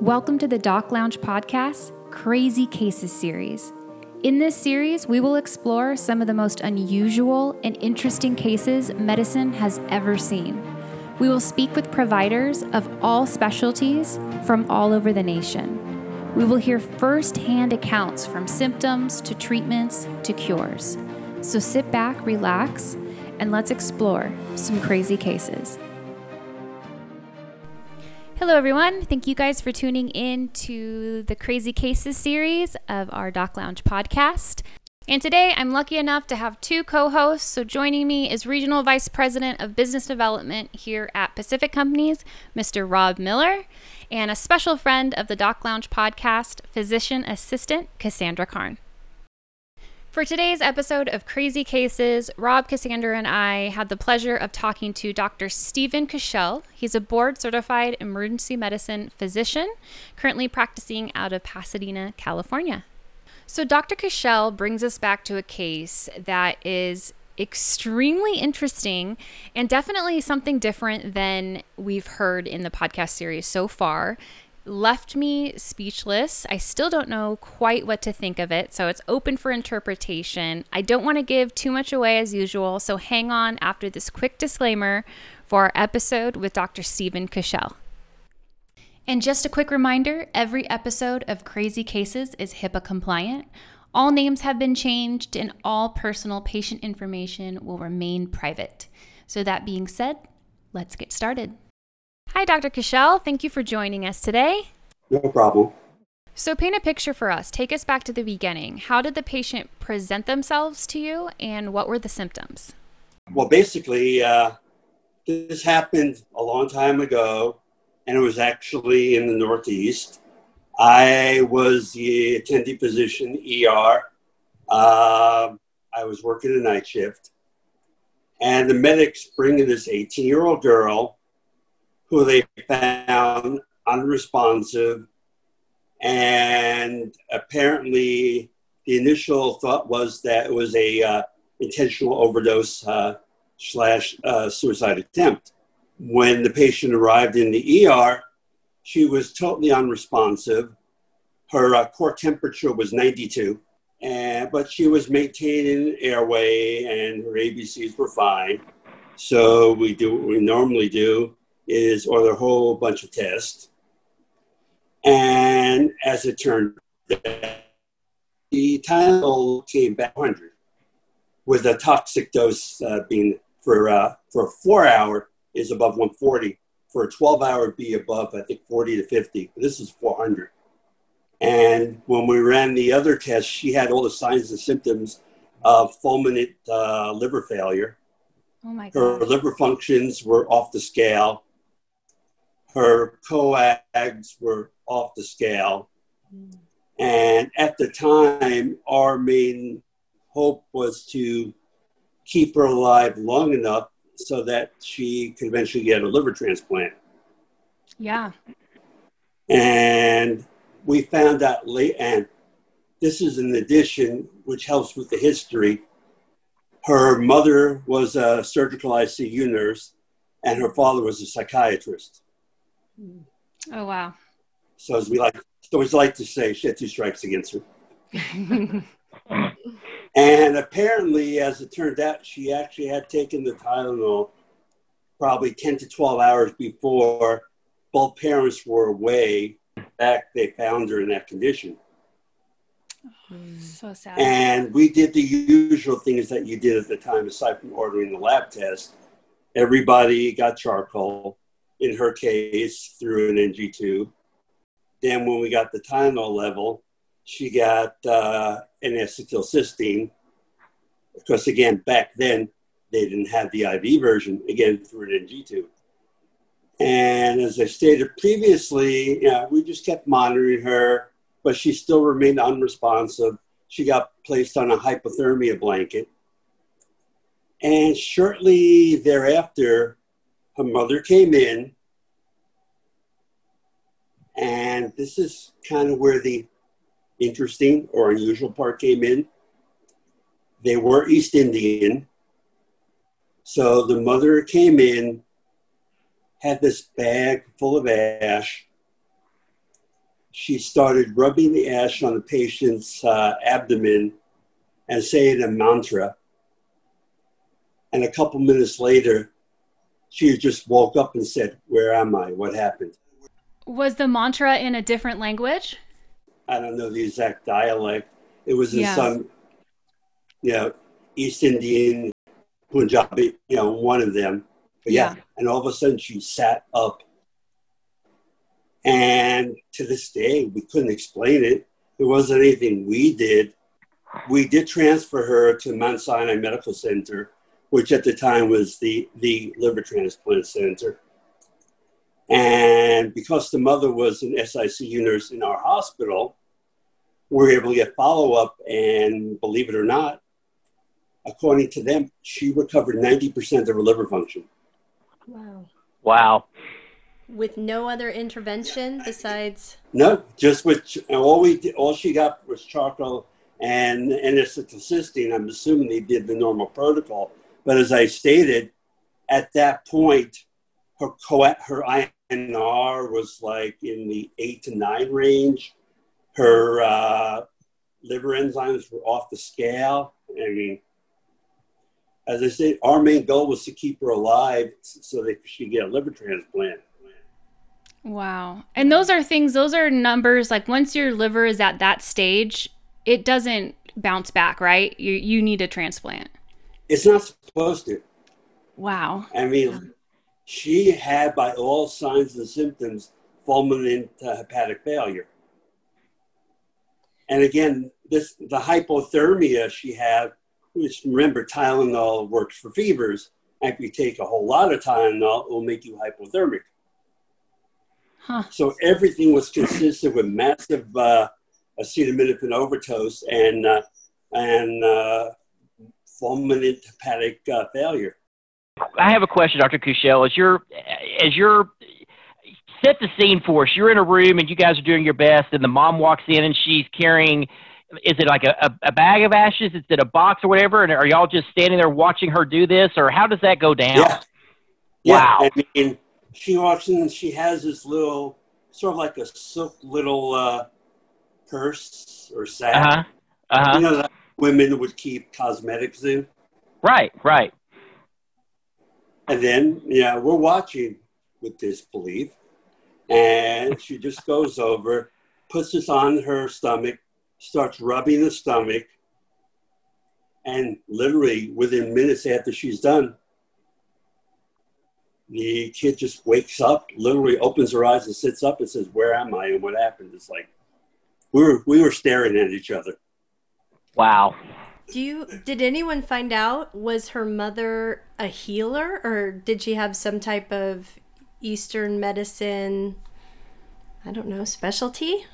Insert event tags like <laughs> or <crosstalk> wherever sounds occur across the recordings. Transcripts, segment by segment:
Welcome to the Doc Lounge podcast, Crazy Cases series. In this series, we will explore some of the most unusual and interesting cases medicine has ever seen. We will speak with providers of all specialties from all over the nation. We will hear firsthand accounts from symptoms to treatments to cures. So sit back, relax, and let's explore some crazy cases. Hello, everyone. Thank you guys for tuning in to the Crazy Cases series of our Doc Lounge podcast. And today I'm lucky enough to have two co hosts. So, joining me is Regional Vice President of Business Development here at Pacific Companies, Mr. Rob Miller, and a special friend of the Doc Lounge podcast, physician assistant Cassandra Karn. For today's episode of Crazy Cases, Rob Cassandra and I had the pleasure of talking to Dr. Steven Kushel. He's a board certified emergency medicine physician, currently practicing out of Pasadena, California. So, Dr. Kushel brings us back to a case that is extremely interesting and definitely something different than we've heard in the podcast series so far left me speechless. I still don't know quite what to think of it, so it's open for interpretation. I don't want to give too much away as usual, so hang on after this quick disclaimer for our episode with Dr. Steven Kushel. And just a quick reminder every episode of Crazy Cases is HIPAA compliant. All names have been changed, and all personal patient information will remain private. So, that being said, let's get started. Hi, Dr. Kushel. Thank you for joining us today. No problem. So, paint a picture for us. Take us back to the beginning. How did the patient present themselves to you, and what were the symptoms? Well, basically, uh, this happened a long time ago, and it was actually in the Northeast. I was the attending physician, ER. Uh, I was working a night shift, and the medics bring this 18 year old girl who they found unresponsive. And apparently, the initial thought was that it was a uh, intentional overdose uh, slash uh, suicide attempt. When the patient arrived in the ER, she was totally unresponsive. Her uh, core temperature was 92, and, but she was maintaining airway and her ABCs were fine. So we do what we normally do is order a whole bunch of tests. And as it turned out, the Tylenol came back 100 with a toxic dose uh, being for, uh, for a four hour is above 140. For a 12 hour, be above, I think, 40 to 50. This is 400. And when we ran the other test, she had all the signs and symptoms of fulminant uh, liver failure. Oh my God. Her liver functions were off the scale her coags were off the scale. And at the time, our main hope was to keep her alive long enough so that she could eventually get a liver transplant. Yeah. And we found out late, and this is an addition which helps with the history. Her mother was a surgical ICU nurse, and her father was a psychiatrist. Oh wow! So as we like, so as like to say, she had two strikes against her. <laughs> and apparently, as it turned out, she actually had taken the Tylenol probably ten to twelve hours before both parents were away. Back, they found her in that condition. So sad. And we did the usual things that you did at the time, aside from ordering the lab test. Everybody got charcoal in her case through an NG tube. Then when we got the Tylenol level, she got uh, an acetylcysteine. Because again, back then they didn't have the IV version, again through an NG tube. And as I stated previously, you know, we just kept monitoring her, but she still remained unresponsive. She got placed on a hypothermia blanket. And shortly thereafter, her mother came in, and this is kind of where the interesting or unusual part came in. They were East Indian. So the mother came in, had this bag full of ash, she started rubbing the ash on the patient's uh, abdomen and saying a mantra. And a couple minutes later, she just woke up and said, Where am I? What happened? Was the mantra in a different language? I don't know the exact dialect. It was in Yeah. some, you know, East Indian, Punjabi, you know, one of them. But yeah. Yeah. and all of a sudden she sat up. And to this day, we couldn't explain it. There wasn't anything we did. We did transfer her to Mount Sinai Medical Center, which at the time was the, the liver transplant center. And because the mother was an SICU nurse in our hospital, we were able to get follow up. And believe it or not, according to them, she recovered 90% of her liver function. Wow. Wow. With no other intervention besides. No, just with all we did, all she got was charcoal and N-acetylcysteine. I'm assuming they did the normal protocol, but as I stated, at that point, her co- her INR was like in the eight to nine range. Her uh, liver enzymes were off the scale. I mean, as I said, our main goal was to keep her alive so that she could get a liver transplant. Wow. And those are things, those are numbers like once your liver is at that stage, it doesn't bounce back, right? You you need a transplant. It's not supposed to. Wow. I mean, she had, by all signs and symptoms, fulminant uh, hepatic failure. And again, this the hypothermia she had, which remember Tylenol works for fevers. And if you take a whole lot of Tylenol, it will make you hypothermic. Huh. So everything was consistent with massive uh, acetaminophen overdose and uh, and uh, fulminant hepatic uh, failure. I have a question, Dr. Kushel. As you're, as you're, set the scene for us. You're in a room and you guys are doing your best, and the mom walks in and she's carrying, is it like a, a, a bag of ashes? Is it a box or whatever? And are y'all just standing there watching her do this, or how does that go down? Yeah. Yeah, Wow. I mean, she walks in and she has this little, sort of like a silk little uh, purse or sack. Uh huh. Uh huh. You know women would keep cosmetics in. Right. Right. And then, yeah, we're watching with disbelief. And she just goes over, puts this on her stomach, starts rubbing the stomach. And literally within minutes after she's done, the kid just wakes up, literally opens her eyes and sits up and says, Where am I? And what happened? It's like we were we were staring at each other. Wow. Do you did anyone find out was her mother a healer or did she have some type of eastern medicine I don't know, specialty?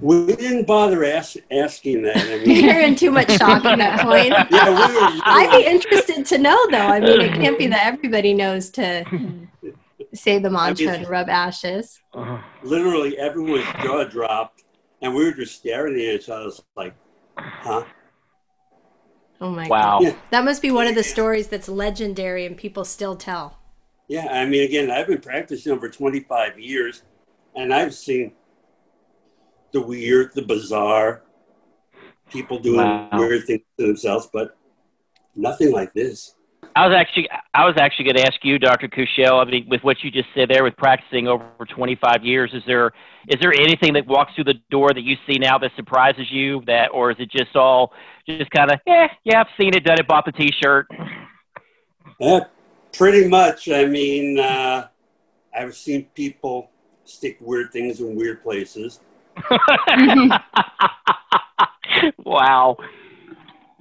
We didn't bother ask, asking that. I mean, You're in too much shock at that <laughs> point. yeah, we were, I'd be interested to know though. I mean, it can't be that everybody knows to say the mantra and rub ashes. literally everyone's jaw dropped, and we were just staring at each other like, huh? Oh my Wow. god. That must be one of the stories that's legendary and people still tell. Yeah, I mean, again, I've been practicing over 25 years, and I've seen the weird, the bizarre, people doing Wow. weird things to themselves, but nothing like this. I was actually I was actually going to ask you, Dr. Kushel. I mean, with what you just said there, with practicing over 25 years, is there is there anything that walks through the door that you see now that surprises you? That, or is it just all just kind of, yeah, yeah, I've seen it, done it, bought the T-shirt. Yeah, pretty much. I mean, uh, I've seen people stick weird things in weird places. <laughs> wow.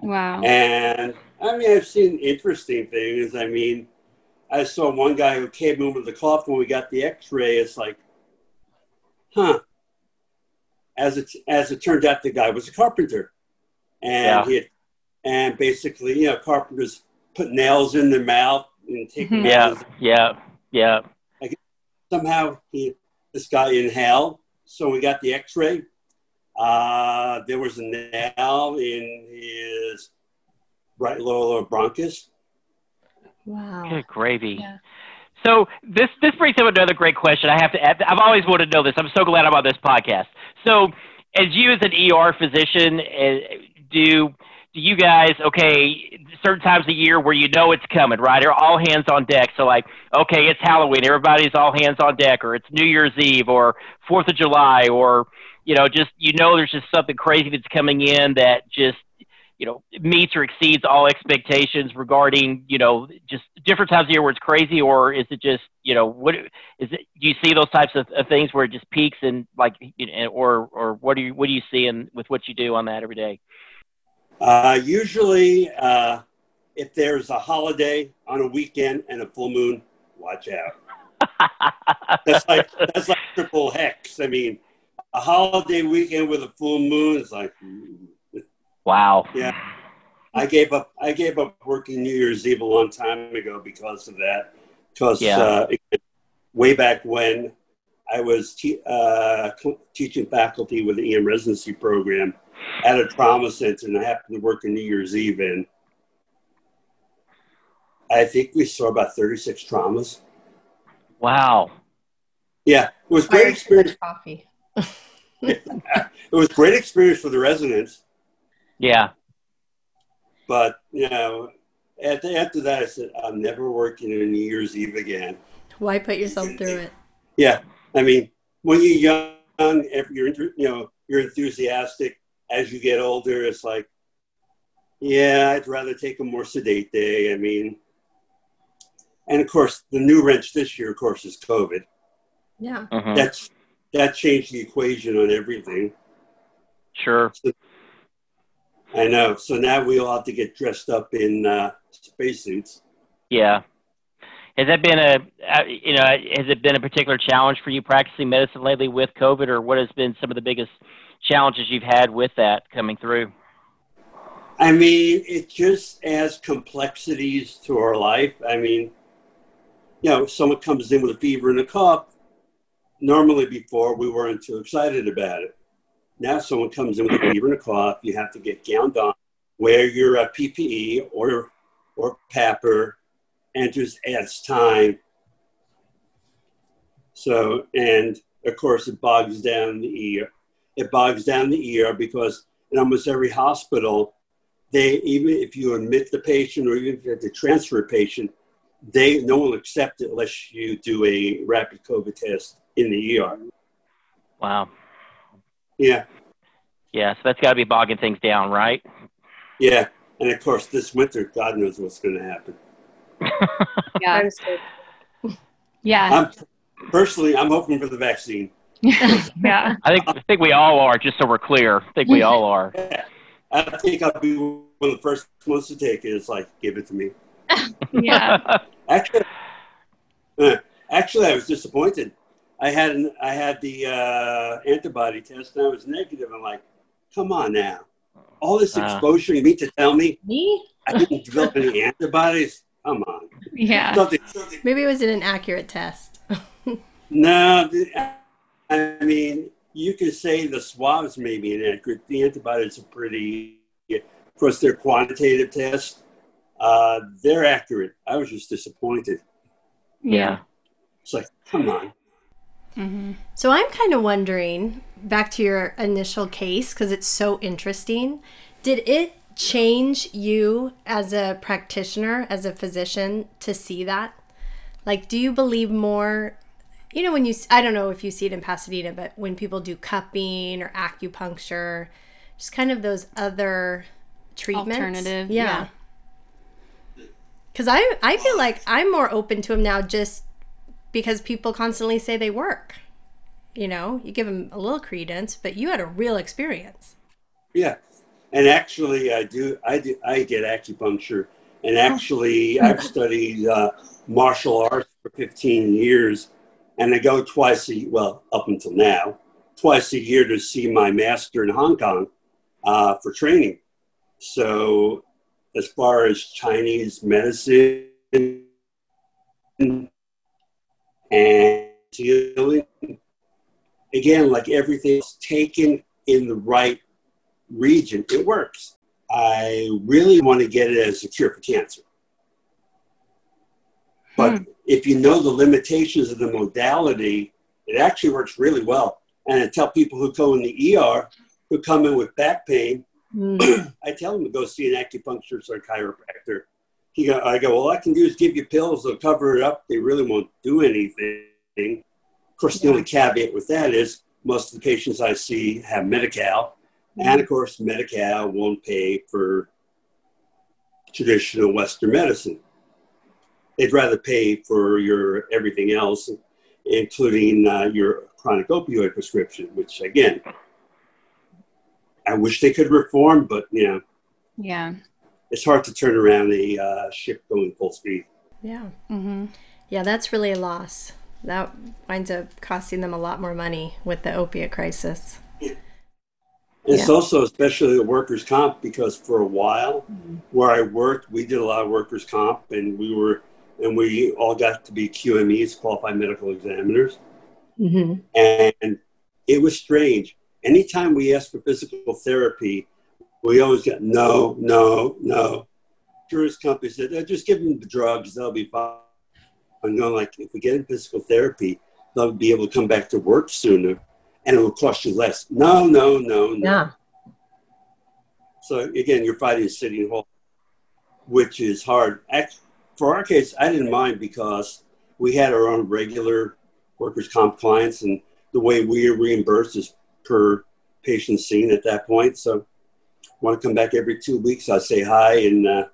Wow. And I mean, I've seen interesting things. I mean, I saw one guy who came in with the cough when we got the X-ray. It's like, huh. As it as it turned out, the guy was a carpenter, and Yeah. he had, and basically, you know, carpenters put nails in their mouth and take them Yeah, out. yeah, yeah. Somehow, he this guy inhaled. So we got the X-ray. Uh, there was a nail in his right lower bronchus. Wow. Good gravy. Yeah. So this this brings up another great question. I have to. Add, I've always wanted to know this. I'm so glad I'm on this podcast. So, as you as an ER physician, uh, do do you guys okay certain times of year where you know it's coming, right? They're all hands on deck. So like, okay, it's Halloween, everybody's all hands on deck, or it's New Year's Eve, or Fourth of July, or you know, just you know, there's just something crazy that's coming in that just you know meets or exceeds all expectations regarding you know just different times of year where it's crazy, or is it just you know what is it? Do you see those types of, of things where it just peaks and like, you know, or or what do you what do you see in with what you do on that every day? Uh, usually, uh, if there's a holiday on a weekend and a full moon, watch out. <laughs> that's like that's like triple hex. I mean, a holiday weekend with a full moon is like wow. Yeah. I gave up I gave up working New Year's Eve a long time ago because of that. Because yeah. uh, way back when I was te- uh, teaching faculty with the EM residency program at a trauma center, and I happened to work in New Year's Eve in I think we saw about 36 traumas. Wow. Yeah, it was great experience. Coffee. <laughs> it was great experience for the residents. Yeah. But you know, after, after that, I said, I'm never working in New Year's Eve again. Why put yourself through it? Yeah, I mean, when you're young, if you're you know you're enthusiastic. As you get older, it's like, yeah, I'd rather take a more sedate day. I mean, and of course, the new wrench this year, of course, is COVID. Yeah. Mm-hmm. That's that changed the equation on everything. Sure. So, I know. So now we all have to get dressed up in uh, spacesuits. Yeah. Has that been a uh, you know has it been a particular challenge for you practicing medicine lately with COVID, or what has been some of the biggest challenges you've had with that coming through? I mean, it just adds complexities to our life. I mean, you know, someone comes in with a fever and a cough, normally before we weren't too excited about it. Now someone comes in with a fever and a cough, you have to get gowned on, wear your uh, PPE or or PAPR, and just adds time. So, and of course, it bogs down the ER. It bogs down the ER because in almost every hospital, they even if you admit the patient or even if you have to transfer a patient, they no one will accept it unless you do a rapid COVID test in the ER. Wow. Yeah. Yeah, so that's got to be bogging things down, right? Yeah, and of course this winter, God knows what's going to happen. <laughs> yeah. yeah. I'm, personally, I'm hoping for the vaccine. <laughs> yeah. I think I think we all are. Just so we're clear, I think we all are. Yeah. I think I'll be one of the first ones to take it. It's like, give it to me. <laughs> yeah. Actually, uh, actually, I was disappointed. I had an, I had the uh, antibody test and I was negative. I'm like, come on now, all this uh. exposure. You mean to tell me me? I didn't develop any antibodies? Come on. Yeah. Something, something. Maybe it was an inaccurate test. <laughs> no, I mean, you could say the swabs may be inaccurate. The antibodies are pretty, of course, they're quantitative tests. Uh, they're accurate. I was just disappointed. Yeah. It's like, come on. Mm-hmm. So I'm kind of wondering, back to your initial case, because it's so interesting. Did it change you as a practitioner, as a physician, to see that? Like, do you believe more? You know, when you, I don't know if you see it in Pasadena, but when people do cupping or acupuncture, just kind of those other treatments. Alternative. Yeah. yeah because I I feel like I'm more open to them now just because people constantly say they work. You know, you give them a little credence, but you had a real experience. Yeah, and actually, I do. I do. I get acupuncture, and actually, <laughs> I've studied uh, martial arts for 15 years, and I go twice a well up until now, twice a year to see my master in Hong Kong uh, for training. So as far as Chinese medicine and healing. Again, like everything's taken in the right region, it works. I really want to get it as a cure for cancer. But hmm. if you know the limitations of the modality, it actually works really well. And I tell people who go in the ER who come in with back pain, mm. <clears throat> I tell them to go see an acupuncturist or chiropractor. He go, I go, all I can do is give you pills. They'll cover it up. They really won't do anything. Of course, the only caveat with that is most of the patients I see have Medi-Cal. Mm. And of course, Medi-Cal won't pay for traditional Western medicine. They'd rather pay for your everything else, including uh, your chronic opioid prescription, which again, I wish they could reform, but you know, yeah, it's hard to turn around a uh, ship going full speed. Yeah, mm-hmm. yeah, that's really a loss. That winds up costing them a lot more money with the opiate crisis. It's yeah. also especially the workers' comp because for a while mm-hmm. where I worked, we did a lot of workers' comp and we were, and we all got to be QMEs, qualified medical examiners. Mm-hmm. And it was strange. Anytime we asked for physical therapy, we always got no, no, no. Insurance companies said, oh, just give them the drugs, they'll be fine. I'm going like, if we get in physical therapy, they'll be able to come back to work sooner and it will cost you less. No, no, no, no. Yeah. So again, you're fighting City Hall, which is hard. For our case, I didn't mind because we had our own regular workers' comp clients, and the way we are reimbursed is per patient seen at that point. So, want to come back every two weeks? I'll say hi and uh,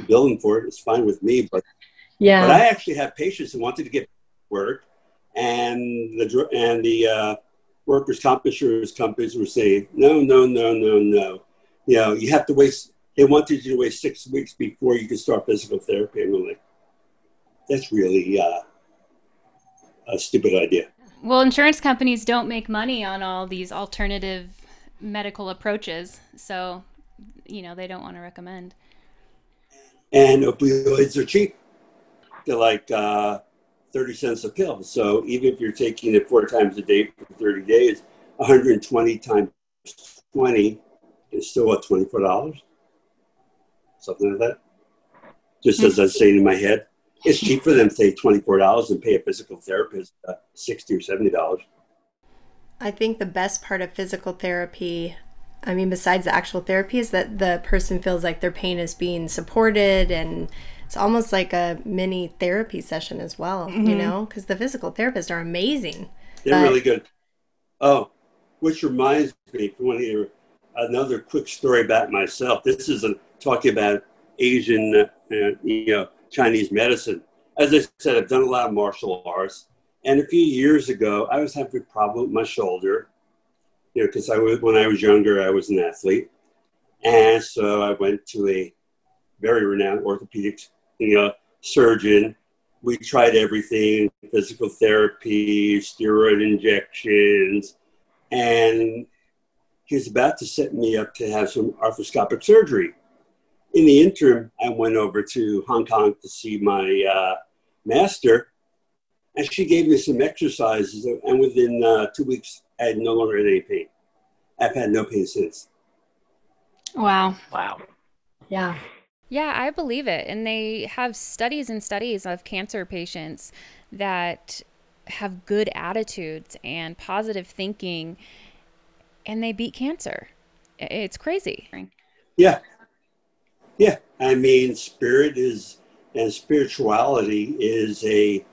<laughs> billing for it. It's fine with me, but yeah. But I actually have patients who wanted to get work, and the and the uh, workers' comp insurance companies were saying, no, no, no, no, no. You know, you have to wait. They wanted you to wait six weeks before you can start physical therapy. And we're like, that's really uh, a stupid idea. Well, insurance companies don't make money on all these alternative medical approaches. So, you know, they don't want to recommend. And opioids are cheap. They're like, uh, 30 cents a pill. So even if you're taking it four times a day for 30 days, 120 times 20 is still what, $24? Something like that. Just as I saying in my head, it's cheap for them to take $24 and pay a physical therapist uh, 60 or $70. I think the best part of physical therapy I mean, besides the actual therapy, is that the person feels like their pain is being supported and it's almost like a mini therapy session as well, mm-hmm. you know, because the physical therapists are amazing. They're but... really good. Oh, which reminds me, if you want to hear another quick story about myself, this is a, talking about Asian, uh, you know, Chinese medicine. As I said, I've done a lot of martial arts. And a few years ago, I was having a problem with my shoulder, you know, because I was, when I was younger, I was an athlete. And so I went to a very renowned orthopedic you know, surgeon. We tried everything physical therapy, steroid injections, and he was about to set me up to have some arthroscopic surgery. In the interim, I went over to Hong Kong to see my uh, master, and she gave me some exercises. And within uh, two weeks, I had no longer had any pain. I've had no pain since. Wow. Wow. Yeah. Yeah, I believe it. And they have studies and studies of cancer patients that have good attitudes and positive thinking and they beat cancer. It's crazy. Yeah. Yeah. I mean, spirit is, and spirituality is a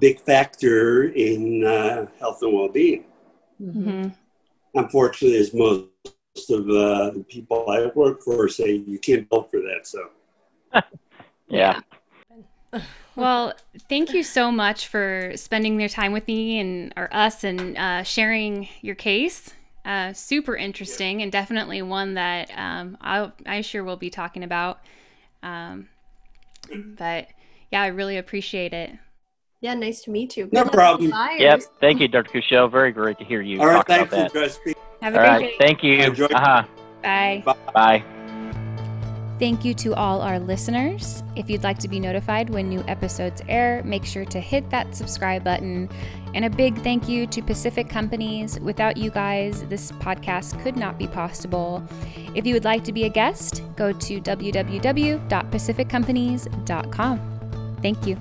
big factor in uh, health and well being. Mm-hmm. Unfortunately, as most of uh, the people I work for say, you can't vote for that. So <laughs> yeah. <laughs> Well, thank you so much for spending your time with me and or us and uh, sharing your case. Uh, super interesting and definitely one that um, I, I sure will be talking about. Um, but yeah, I really appreciate it. Yeah, nice to meet you. No problem. Yep. Thank you, Dr. Kushel. Very great to hear you. All right. Thanks for Have a All great right, day. Thank you. Uh-huh. Bye. Bye. Bye. Thank you to all our listeners. If you'd like to be notified when new episodes air, make sure to hit that subscribe button. And a big thank you to Pacific Companies. Without you guys, this podcast could not be possible. If you would like to be a guest, go to www.pacificcompanies.com. Thank you.